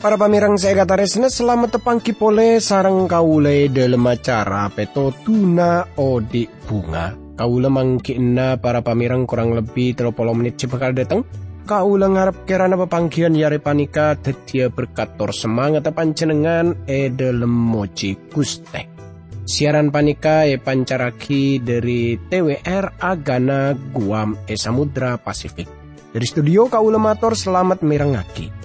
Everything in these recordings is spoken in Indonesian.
Para pamirang saya kata resna selamat tepangki pole sarang kaule dalam acara peto tuna odi bunga. Kaula mangkina para pamirang kurang lebih 30 menit bakal datang. Kaula ngarep kerana pepangkian yare panika tetia berkator semangat pancenengan e dalam moji guste. Siaran panika e pancaraki dari TWR Agana Guam e Samudra Pasifik. Dari studio kaula mator selamat mirengaki.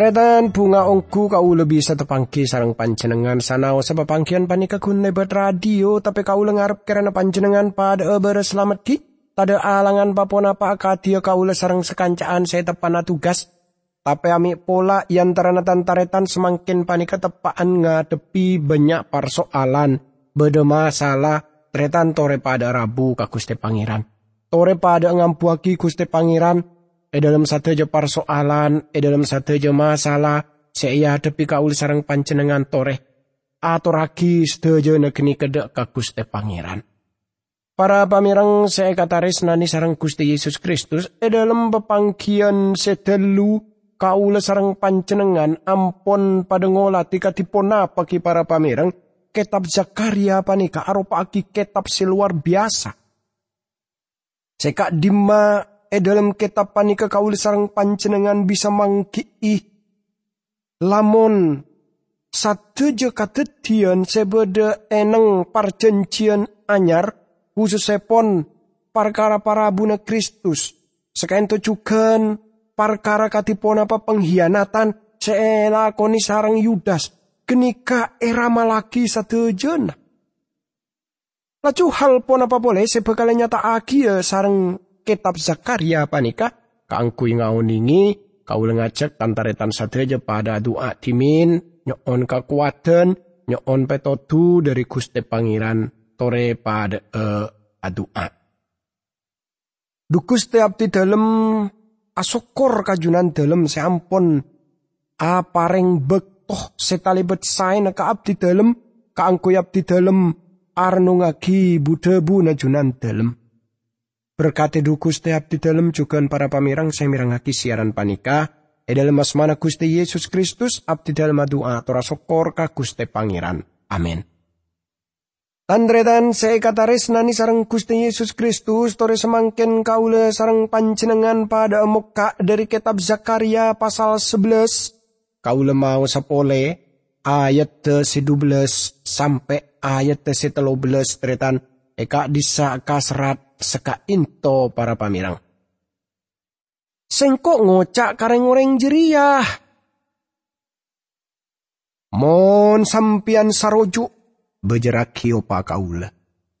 Tretan bunga ongku kau lebih satu pangki sarang panjenengan sanau. Sebab pangkian panika kun lebat radio tapi kau lengarap karena panjenengan pada eber selamat ki. Tada alangan papon apa akatia kau sarang sekancaan saya tepana tugas tapi ami pola yang teranatan taretan semakin panika tepaan ngadepi banyak persoalan. Beda masalah tretan tore pada rabu kakuste pangeran. Tore pada ngampuaki kuste pangeran e dalam satu je persoalan, e dalam satu je masalah, saya hadapi kaul sarang pancenengan tore, atau raki setuju negeni kedek ka Gusti Pangeran. Para pamirang saya kata resnani sarang Gusti Yesus Kristus, e dalam pepangkian setelu kaul sarang pancenengan ampon pada ngolati katipon apa ki para pamirang, kitab Zakaria panika aropa aki kitab luar biasa. Seka dima e dalam kitab panika kaul sarang pancenengan bisa mangkii lamon satu je katetian sebeda eneng parcencian anyar khusus sepon parkara para buna Kristus. Sekain tujukan parkara katipon apa pengkhianatan seela koni sarang Yudas kenika era malaki satu jena Lacu hal pon apa boleh sebekal nyata akia sarang kitab Zakaria panika kaangkui ngauningi kau ngajak tantaretan sateja pada doa timin nyon kekuatan nyon petotu dari Gusti Pangeran tore pada uh, adua. Dukus tiap di dalam asokor kajunan dalam seampun apareng bektoh setalibet sain ka abdi dalam kaangkui abdi dalam arnungagi budebu najunan dalam. Berkati duku setiap di dalam juga para pamirang saya mirangaki siaran panika. E dalam asmana Gusti Yesus Kristus abdi dalam doa tora sokor ka Gusti Pangeran. Amin. Tandretan saya kata resnani sarang Gusti Yesus Kristus tore semangkin kaule sarang panjenengan pada muka dari kitab Zakaria pasal 11. Kaule mau sapole ayat ke-12 sampai ayat ke-13 tretan eka disa kasrat seka into para pamirang. Sengkok ngocak kareng orang jeriah. Mon sampian saroju bejerak pa kaula.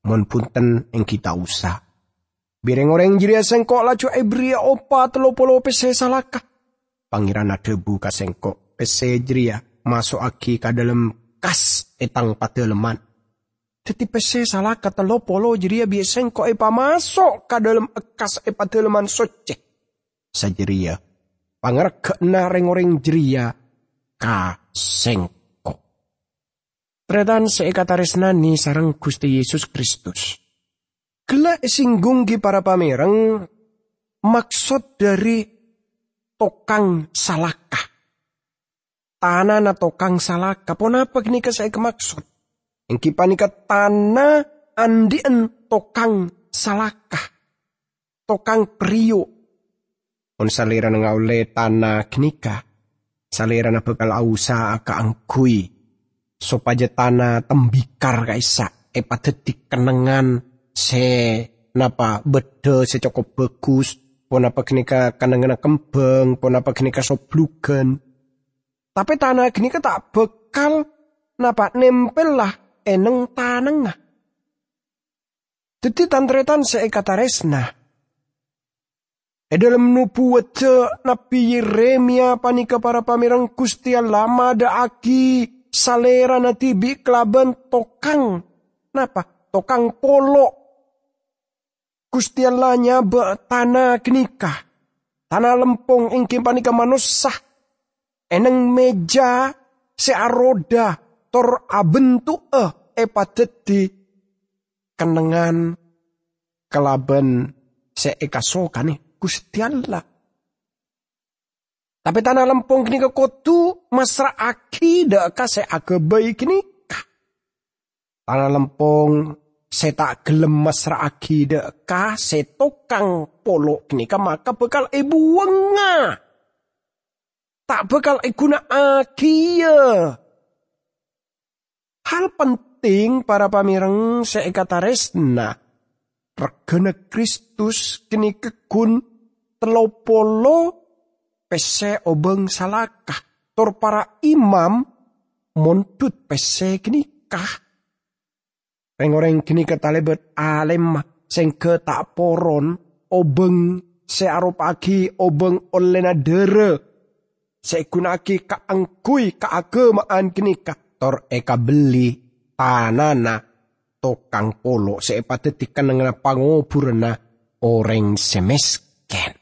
Mon punten eng kita usah. Bireng orang jeriah sengkok laju ebria opa telopolo pese salaka. Pangeran debu ka sengkok pese jeria masuk aki ka dalam kas etang pateleman Tetipe se salah kata lo polo jadi biasa ko e masuk ke dalam ekas e pateleman soce. Sajeria. Pangarak kena reng-oreng jeria ka sengko. Tretan seekataresnani sarang Gusti Yesus Kristus. Gela singgung para pamerang maksud dari tokang salakah. Tanah na tokang salakah. Ponapa kini saya kemaksud? Engki panika tanah andien tokang salakah. Tokang priyo. On salira nga ule tanah knika. Salira na bekal ausa ka angkui. So paja tanah tembikar kaisa. E patetik kenengan se napa se cukup bagus. Pon apa knika kanangan kembang. Pon apa knika soblugan. Tapi tanah knika tak bekal napa nempel lah eneng tanengah. Teti tantretan seekataresna. E dalam nubuat Nabi Yeremia panika para pamirang kusti lama da aki salera na tibi kelaban tokang. Napa? Tokang polo. Gusti Allah nyaba tanah kenikah. Tanah lempung ingkim panika manusah. eneng meja se aroda tor abentuk eh epateti kenengan kelaben se ekasokan nih Gusti Allah. Tapi tanah lempung kini ke kotu masra aki deka ake baik kini. Tanah lempung se tak gelem masra aki deka se tokang polo kini ka maka bekal ibu wenga. Tak bekal iguna aki ya. Hal penting para pamireng se resna. Regana Kristus kini kekun telopolo pese obeng salakah. Tor para imam montut pese kini kah. Reng-oreng kini ketalebet alem seng ke tak poron obeng se pagi obeng olena dere. Se kunaki ka angkui ka agemaan kini ka tor eka beli tanana tokang polo se patetikan dengan pangoburna orang semesken.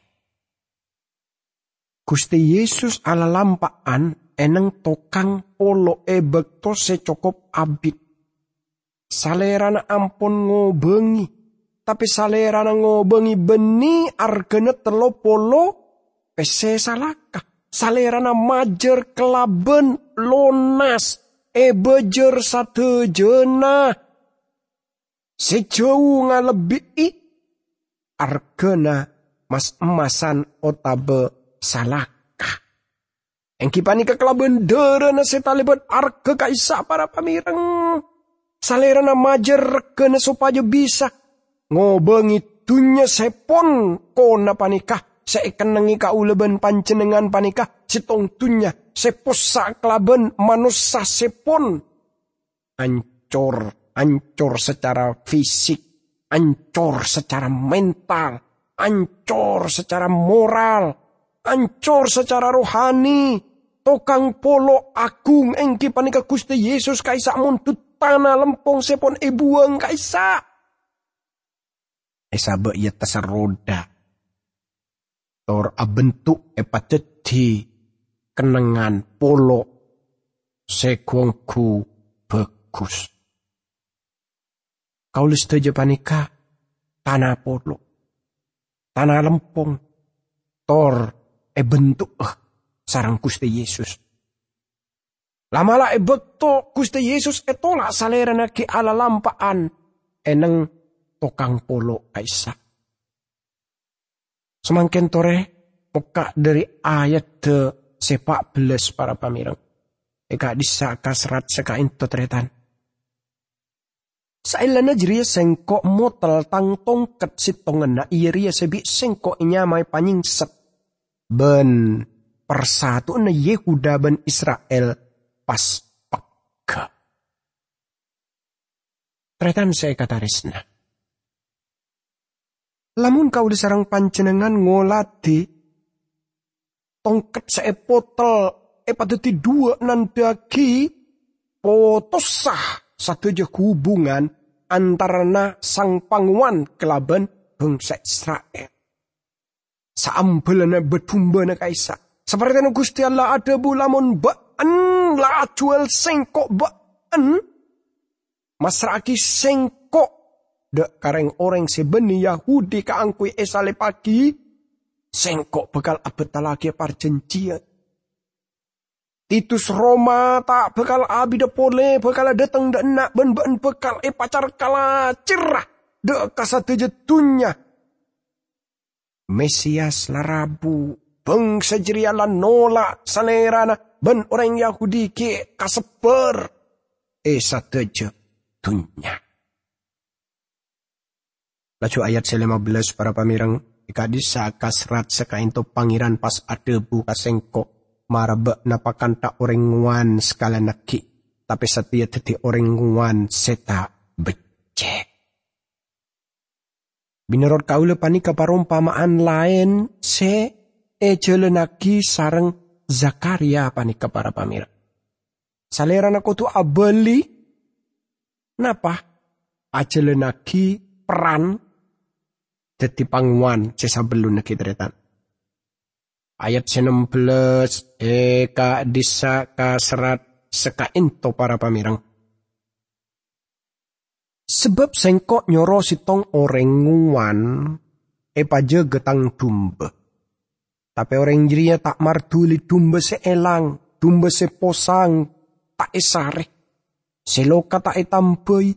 Gusti Yesus ala lampaan eneng tokang polo e bekto secokop abit. Salerana ampun ngobengi, tapi salerana ngobengi beni argene telo polo pese salaka. Salerana majer kelaben lonas e bejer satu jena. Sejauh ngalebi argena mas emasan otabe salakah. Engkipani kekelaban derana setalibet arke kaisa para pamireng. Salerana majer kena supaya bisa ngobengi tunya sepon kona panikah seikenengi kauleben pancenengan panikah sitong tunya seposa kelaben manusia sepon ancor ancor secara fisik ancor secara mental ancor secara moral ancur secara rohani. Tokang polo agung engki panika Gusti Yesus kaisa muntut tanah lempong sepon ibuang kaisa. Esa be ia roda. Tor abentuk epateti kenangan polo sekongku bagus. Kau lihat panika tanah polo. Tanah lempong. Tor e bentuk eh, sarang Gusti Yesus. Lamala e beto Gusti Yesus e tolak salerana ke ala lampaan eneng tokang polo kaisa. Semangkin tore muka dari ayat te sepak beles para pamirang. Eka disaka serat seka into tretan. Sailana jeria sengkok motel tang tongket sitongen na sebi sengkok inyamai panyingsep ben persatuan Yehuda ben Israel pas peka. Tretan saya kata resna. Lamun kau disarang pancenengan ngolati tongket saya potel epatuti dua nandaki potosah satu je hubungan antara sang panguan kelaban bangsa Israel saambelana betumbana kaisa. Seperti itu Gusti Allah ada bulamon baan la jual sengkok baan. Masraki sengkok. Dek kareng orang sebeni Yahudi kaangkui esale pagi. Sengkok bekal abet lagi parjencian. Titus Roma tak bekal abida pole bekal datang dan nak ben ben bekal e pacar kala cerah. Dek kasat jetunya Mesias larabu beng sejeriala nola salerana ben orang Yahudi ke kaseper esa teje tunya. Laju ayat 15 para pamirang ikadisa kasrat sekainto pangeran pas adebu kasengko marabe napakan tak orang nguan sekala neki tapi setia teti orang nguan seta becek. Binarot kaula panika parumpamaan lain se ejelenaki sarang Zakaria panika para pamira. Salera nako tu abeli napa ajelenaki peran dadi panguan sesabelun neki tretan. ayat 16 eka disa ka serat seka into para pamirang. Sebab sengkok nyoro sitong orenguan e paje getang dumbe. Tapi orang jirinya tak martuli dumbe seelang, dumbe seposang, tak esare. Seloka tak etampei.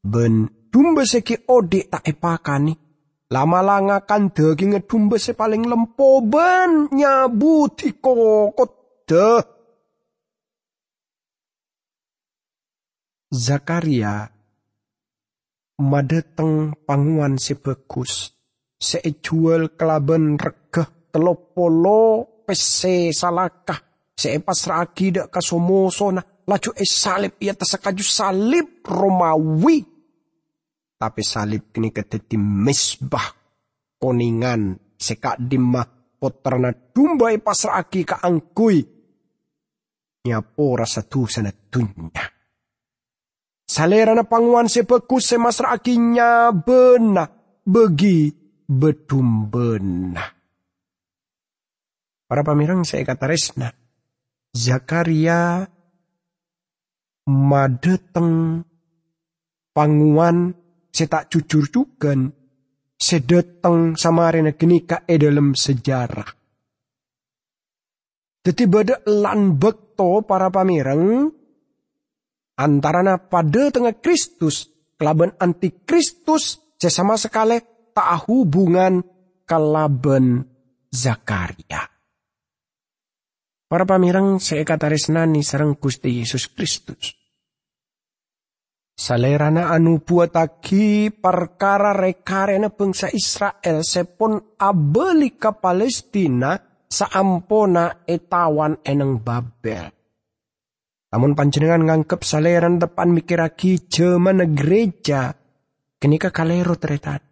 Ben dumbe seki ode tak epakani. Lama langa kan daging dumbe se paling lempo ben nyabuti kokot deh. Zakaria madeteng panguan si bagus. Sejual kelaben regah telopolo pese salakah. Seepas ragi dak kasomoso na laju es salib ia tasakaju salib Romawi. Tapi salib kini keteti mesbah koningan sekak dimah potrana dumba pas ragi ka angkui. Nyapo rasa tu sana tunya. Salera na panguan sepekus semasra akinya bena begi bedum bena. Para pamirang saya kata resna. Zakaria madeteng panguan setak jujur juga sedeteng samarena genika e dalam sejarah. Jadi beda lan bekto para pamirang antarana pada tengah Kristus kelaban antikristus sesama sekali tak hubungan kelaban Zakaria. Para pamirang saya kata resnani sarang Gusti Yesus Kristus. Salerana anu buataki perkara rekarena bangsa Israel sepon abeli ke Palestina saampona etawan eneng Babel. Namun panjenengan ngangkep saleran depan mikiraki jaman gereja. Kenika kalero teretan.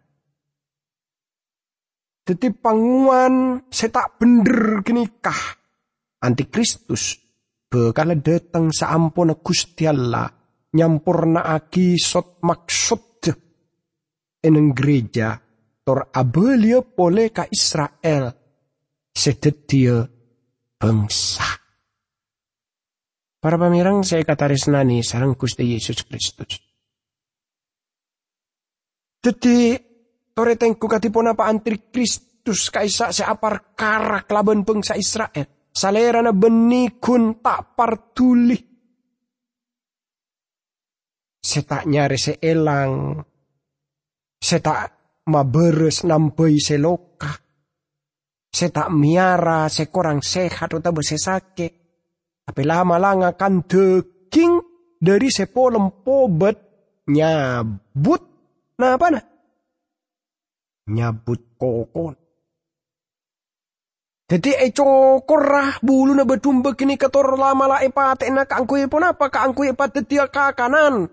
Tetip panguan setak bener kenikah. Antikristus bekala datang saampuna Gusti Allah nyampurna aki sot maksud eneng gereja tor abelia pole ka Israel sedetia bangsa. Para pamirang saya kata resnani sarang Gusti Yesus Kristus. Jadi tore tengku katipun apa antri Kristus kaisa seapar karak laban bangsa Israel. Salera na benikun tak partuli. Setak nyari seelang. Setak maberes nampai seloka. Setak miara sekorang sehat atau sakit tapi lama lang akan daging dari sepolem pobet nyabut. Nah apa nah? Nyabut kokon. Jadi e cokorah bulu na bedumbe kini kator lama la epate na kaangkui pun apa kaangkui epate dia kanan.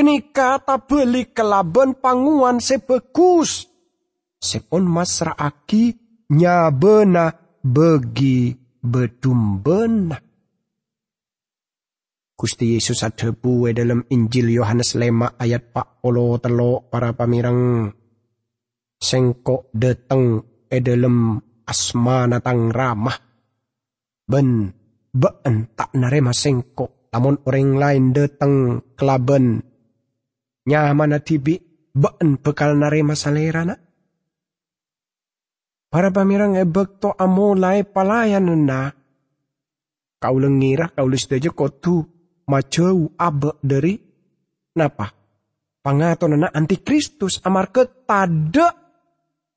Kini kata beli kelaban panguan sebegus. Sepon masra aki nyabena begi bedumbena. Gusti Yesus adebu e dalam Injil Yohanes 5 ayat pak polo telo para pamirang sengkok deteng e dalam asma natang ramah ben ben tak narema sengkok namun orang lain deteng kelaben nyaman tibi ben bekal narema salerana para pamirang e bekto amolai palayan na. Kau lengira kau lisdaja kotu. Majau abe dari napa? Pangaton na. Antikristus amar ketada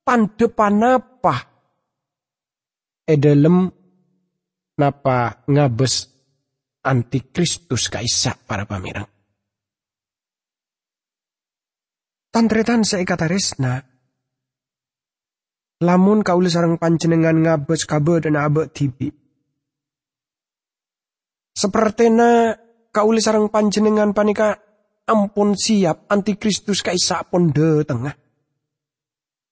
pandepan napa? Edelem. Napa ngabes? Antikristus kaisa para pamirang. Tantretan saya kata resna, lamun kauli sarang panjenengan ngabes kabe dan abe tibi. Sepertinya kauli sarang panjenengan panika ampun siap antikristus kaisa pun de tengah.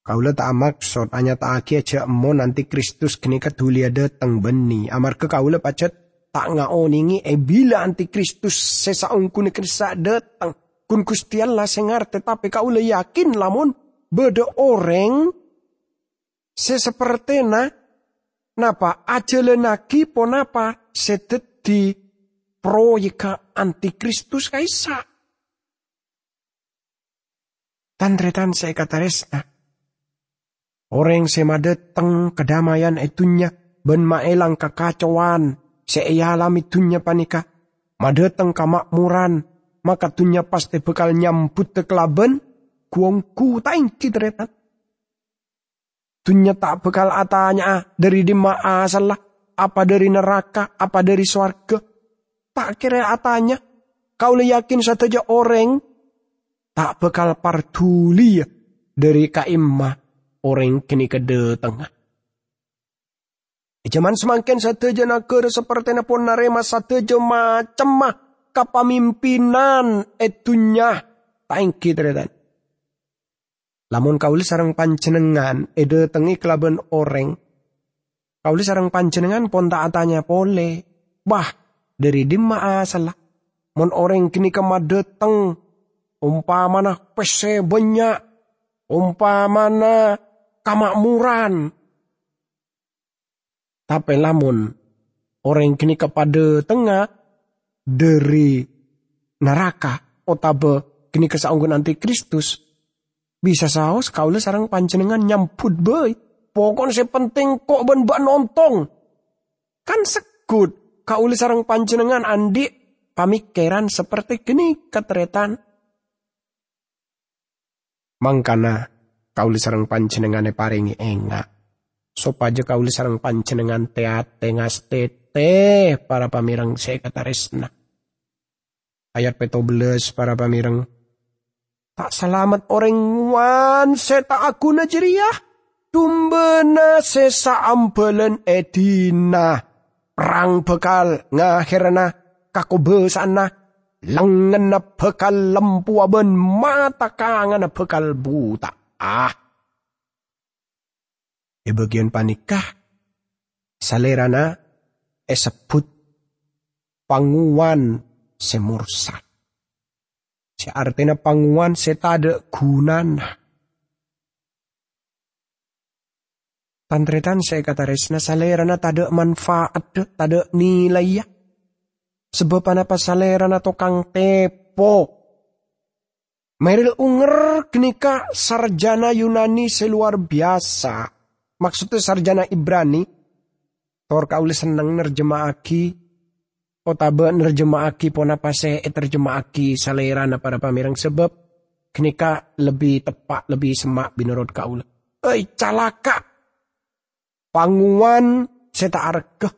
Kaula tak maksud hanya tak aki aja emon antikristus kini kedulia datang beni. Amar ke kaula pacet tak ngaoningi e bila antikristus sesaungku ni krisa datang. Kun Gusti Allah sengar tetapi kaula yakin lamun beda orang sesepertena napa ajelenaki ponapa setet di proyek antikristus kaisa. Tandretan saya kata resna. Orang semadeteng kedamaian etunya ben maelang kekacauan seeyalam itunya panika. Madeteng kamakmuran maka tunya pasti bekal nyambut tekelaben kuongku taingki teretan. Tunya tak bekal atanya dari dima asalah, apa dari neraka, apa dari swarga. Tak kira atanya, kau yakin saja orang tak bekal partuli ya dari kaimma orang kini kede tengah. Jaman semakin sateja nakar seperti napon narema sateja macam mah kapamimpinan etunya tangki teretan. Lamun kauli sarang pancenengan ede tengi kelaben oreng. Kauli sarang pancenengan ponta atanya pole. Bah, dari dimma asalah. Mon oreng kini kemadeteng. Umpamana pese banyak. Umpamana kamakmuran. Tapi lamun orang kini kepada tengah dari neraka otabe kini kesaunggun anti Kristus bisa saus kaula sarang panjenengan nyamput boy. Pokon se penting kok ben bak nonton. Kan sekut kaula sarang panjenengan andi pamikiran seperti gini ketretan. Mangkana kaula sarang panjenengan paringi enga. Sopaja kaula sarang panjenengan teate tete para pamirang saya kata resna. Ayat belas para pamirang Tak selamat orang wan seta aku na jeriah. Tumbena sesa ambelen edina. Perang bekal ngahirna kakobesana. Lengan na bekal lempu aben mata kangen bekal buta. Ah. Di bagian panikah. Salerana esebut panguan semursat. Si artinya panguan setade gunana. Tantretan saya kata resna salerana tada manfaat tada nilai ya. Sebab apa salerana tokang tepo. Meril unger kenika sarjana Yunani seluar biasa. Maksudnya sarjana Ibrani. Tor kauli seneng nerjemahaki Otabe nerjemahaki pona pase terjemahaki salera na para pamirang sebab kenika lebih tepat lebih semak binurut kaula. Eh calaka. Panguan seta arke.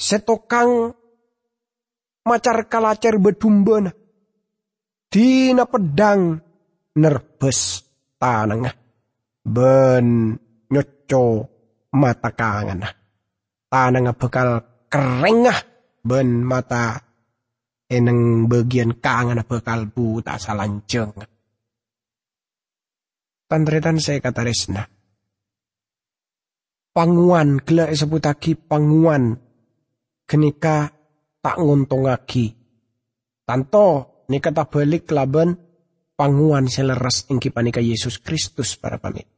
Setokang macar kalacer bedumbana. Dina pedang nerbes tanangah. Ben nyoco mata kangen. Tanangah bekal kerengah ben mata eneng bagian kangen bekal bu tak salanceng. Tantretan saya kata resna. Panguan gela sebutaki panguan kenika tak nguntungaki. Tanto nika tak balik laban panguan seleras ingki panika Yesus Kristus para pamit.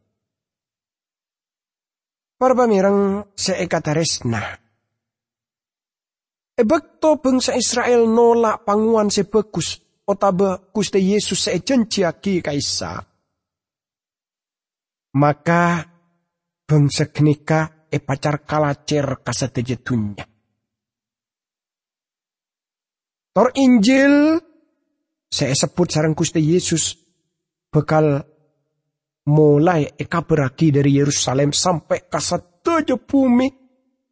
Para pamirang seekata resna. Ebekto bangsa Israel nolak panguan sebagus otaba kuste Yesus sejenciaki kaisa. Maka bangsa kenika e pacar kalacer kasatejetunya. Tor Injil saya sebut sarang kuste Yesus bekal mulai eka beraki dari Yerusalem sampai kasateje bumi.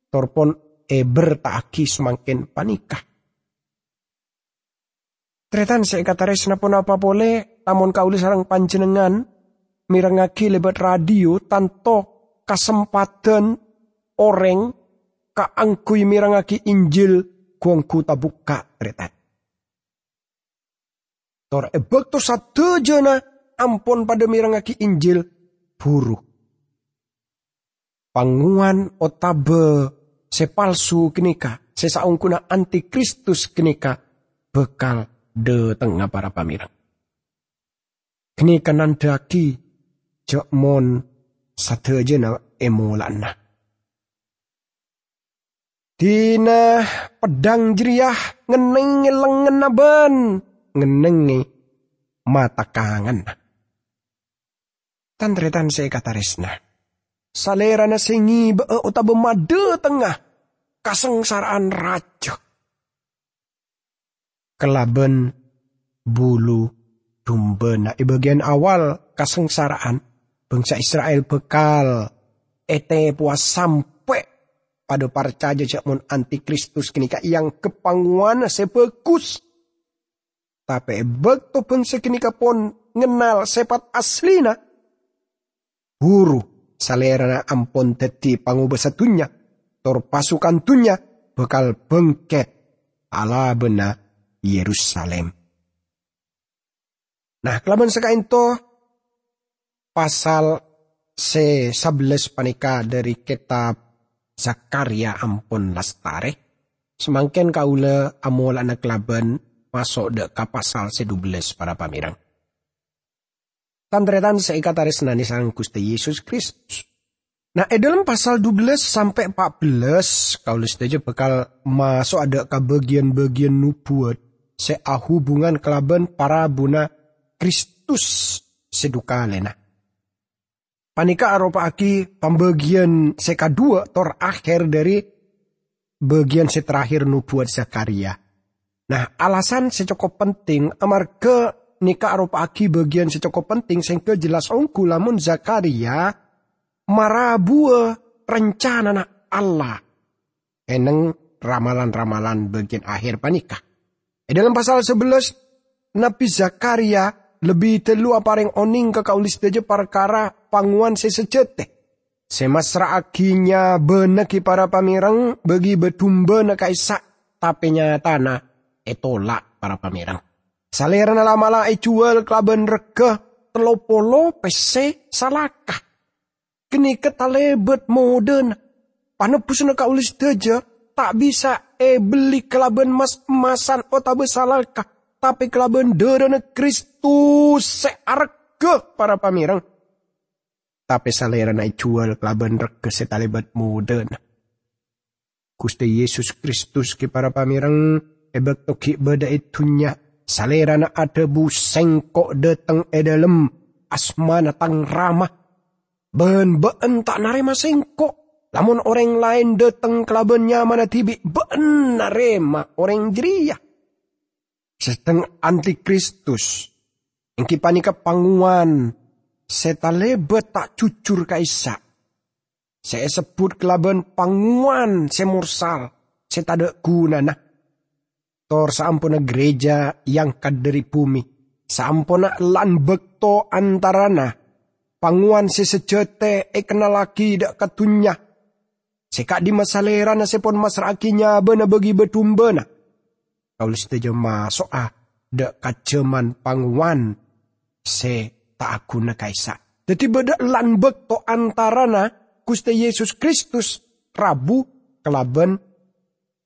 Torpon e bertaki semakin panikah. Tretan saya kata resna pun apa boleh, namun kau sarang panjenengan, mirangaki lebat radio tanto kesempatan orang kaangkui mirangaki Injil kuangku tabuka tretan. Tor ebek to satu jena ampun pada mirangaki Injil buruk. Panguan otabe sepalsu kenika, sesaungkuna antikristus kenika, bekal de tengah para pamirang. Kenika nandaki jok mon sadejena emolana. Dina pedang jeriah ngeneng lengan aben ngenengi mata kangen. Tantretan saya kata resna. Salera na singi be uta bemade tengah kasengsaraan raja. Kelaben bulu domba na di bagian awal kasengsaraan bangsa Israel bekal ete puas sampai pada percaya mun antikristus kini yang kepanguan sebekus. Tapi begitu bangsa kini pun ngenal sepat aslina. Huru salerana ampun teti pangubah satunya. Tor pasukan tunya bekal bengket ala bena Yerusalem. Nah, kelaban sekain to pasal se 11 panika dari kitab Zakaria ampun lastare. Semangken kaula amul anak laban masuk dek pasal se 12 para pamirang. Tantretan seikataris nani sang Gusti Yesus Kristus. Nah, e dalam pasal 12 sampai 14, kaula setuju bakal masuk ada ke bagian-bagian nubuat se hubungan kelaban para buna Kristus seduka lena. Panika aropa aki pembagian seka dua tor akhir dari bagian terakhir nubuat Zakaria. Nah, alasan secukup penting amar ke nika aropa aki bagian secukup penting sing jelas ongku lamun Zakaria marabua rencana na Allah. Eneng ramalan-ramalan bagian akhir panika. E dalam pasal 11 Nabi Zakaria lebih telu apareng oning ke kaulis deje perkara panguan sesejete. Semasra akinya beneki para pamirang bagi betumba na kaisa tapi nyatana etolak para pamirang. Salera lama e jual kelaban rega telopolo pese salakah. Kini ketalebet modern. Panepus na kaulis deje tak bisa e beli kelaban mas emasan o tak besalakah tapi kelaban derana Kristus searga para pamirang. Tapi salera na jual kelaban rega setalebat muda na. Gusti Yesus Kristus ki para pamirang ebek toki beda itunya salera na ada bu sengkok datang edalem asmana tang ramah. Ben ben tak narema sengkok. Lamun orang lain datang kelaban nyaman tibi ben narema orang jeria seteng antikristus. Ingki panika panguan. Seta lebet tak cucur kaisa. Saya sebut kelaban panguan semursal. Seta ada guna nah. Tor saampuna gereja yang kaderi bumi. Saampuna lan bekto antarana. Panguan sesejete e kenal lagi dak katunya. Seka di masalera na sepon masrakinya bena bagi betumbena Kaulis tejo masuk ah de kaceman pangwan se tak aku na kaisa. Jadi beda lan bekto antarana kuste Yesus Kristus Rabu kelaben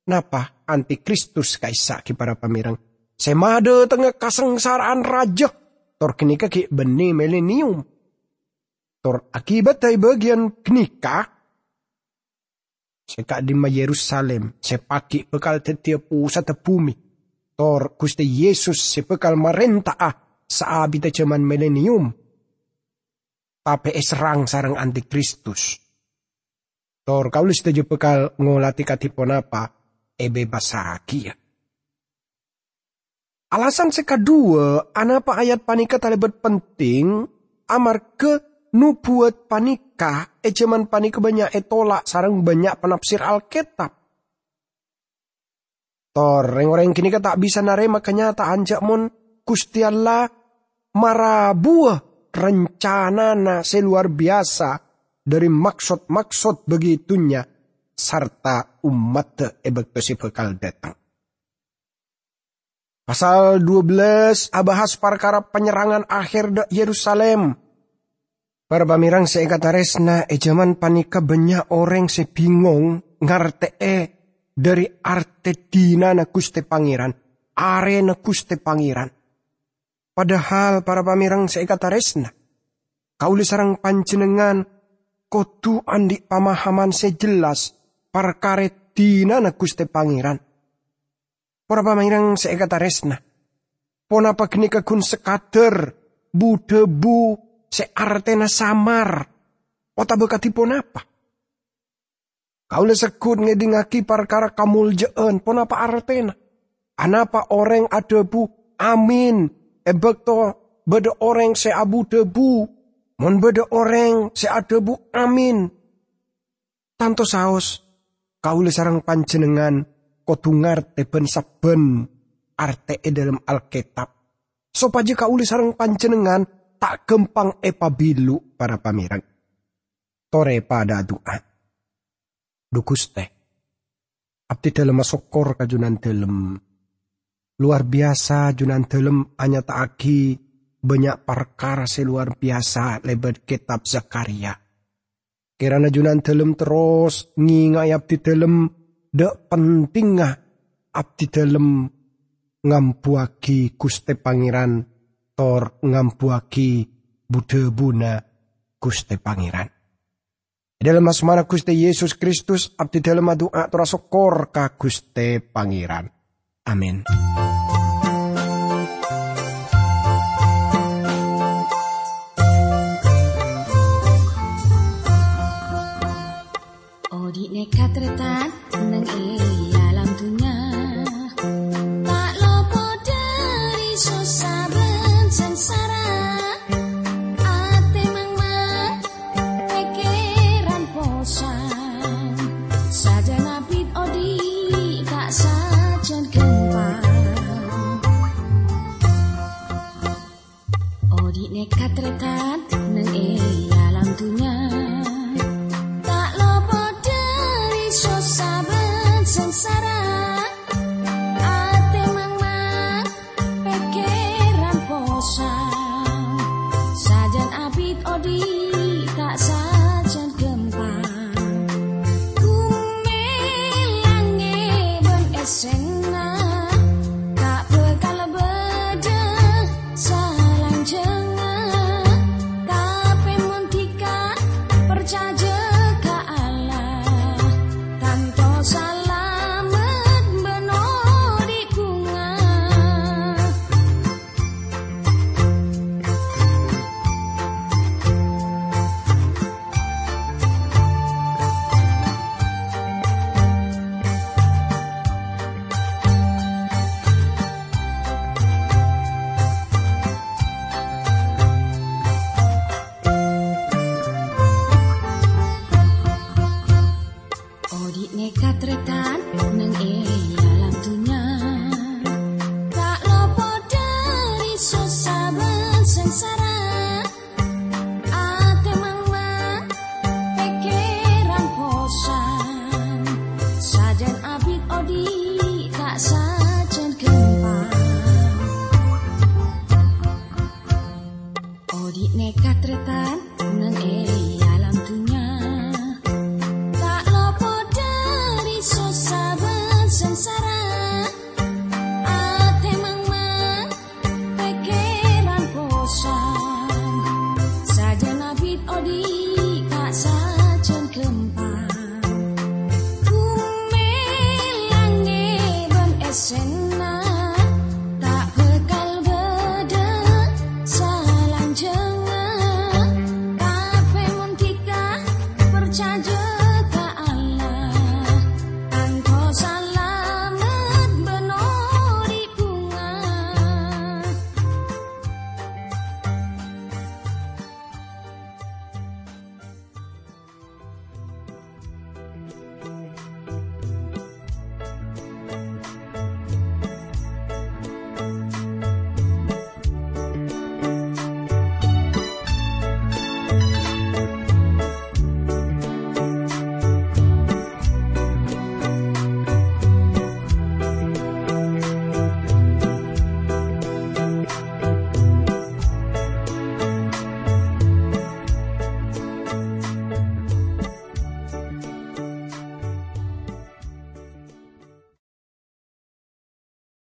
napa antikristus kaisa ki para pamirang. Semade tengah kasengsaraan raja tor kini ki beni milenium. Tor akibat dari bagian kenika Seka di Yerusalem, sepaki bekal setiap pusat bumi. Tor Gusti Yesus sepekal marenta ah sa abita cuman milenium. Tapi esrang sarang antikristus. Tor kaulis tejo pekal ngolati katipon apa ebe basaki ya. Alasan sekadua, anapa ayat panika talibat penting, amar ke nubuat panika, e cuman panika banyak etolak sarang banyak penafsir Alkitab. Tor, orang kini tak bisa narema kenyataan jak mon Gusti Allah marabuah rencana na seluar biasa dari maksud-maksud begitunya serta umat ebek bekal datang. Pasal 12 abahas perkara penyerangan akhir de Yerusalem. Para pamirang seikata resna ejaman panika banyak orang sebingung e dari Artedina na Guste Pangeran, are na Guste Pangeran. Padahal para pamirang seikata resna, kauli sarang panjenengan kotu andi pamahaman sejelas perkare abdina na Gusti Pangeran. Para pamirang seekata resna. Pona pagni kagun sekader bu debu se artena samar. Ota bekatipun apa? Kaula sekut ngedingaki perkara kamuljeun pon apa artena. Anapa orang bu amin. Ebek to beda orang se abu debu. Mon beda orang se bu amin. Tanto saos kaula sarang panjenengan kotungar teben saben arte e dalam Alkitab. Sopaja kauli sarang panjenengan tak gempang epabilu para pamirang. Tore pada doa. Dukus teh. Abdi dalam masokor kajunan dalam. Luar biasa junan dalam hanya taaki banyak perkara seluar biasa lebat kitab Zakaria. Kirana junan dalam terus ngingai abdi dalam dek pentingah abdi dalam ngampuaki Guste Pangeran tor ngampuaki Bude Buna Guste Pangeran. Dalam asmana Guste Yesus Kristus abdi dalam doa tora sokor ka Guste Pangeran. Amin. Nikatretan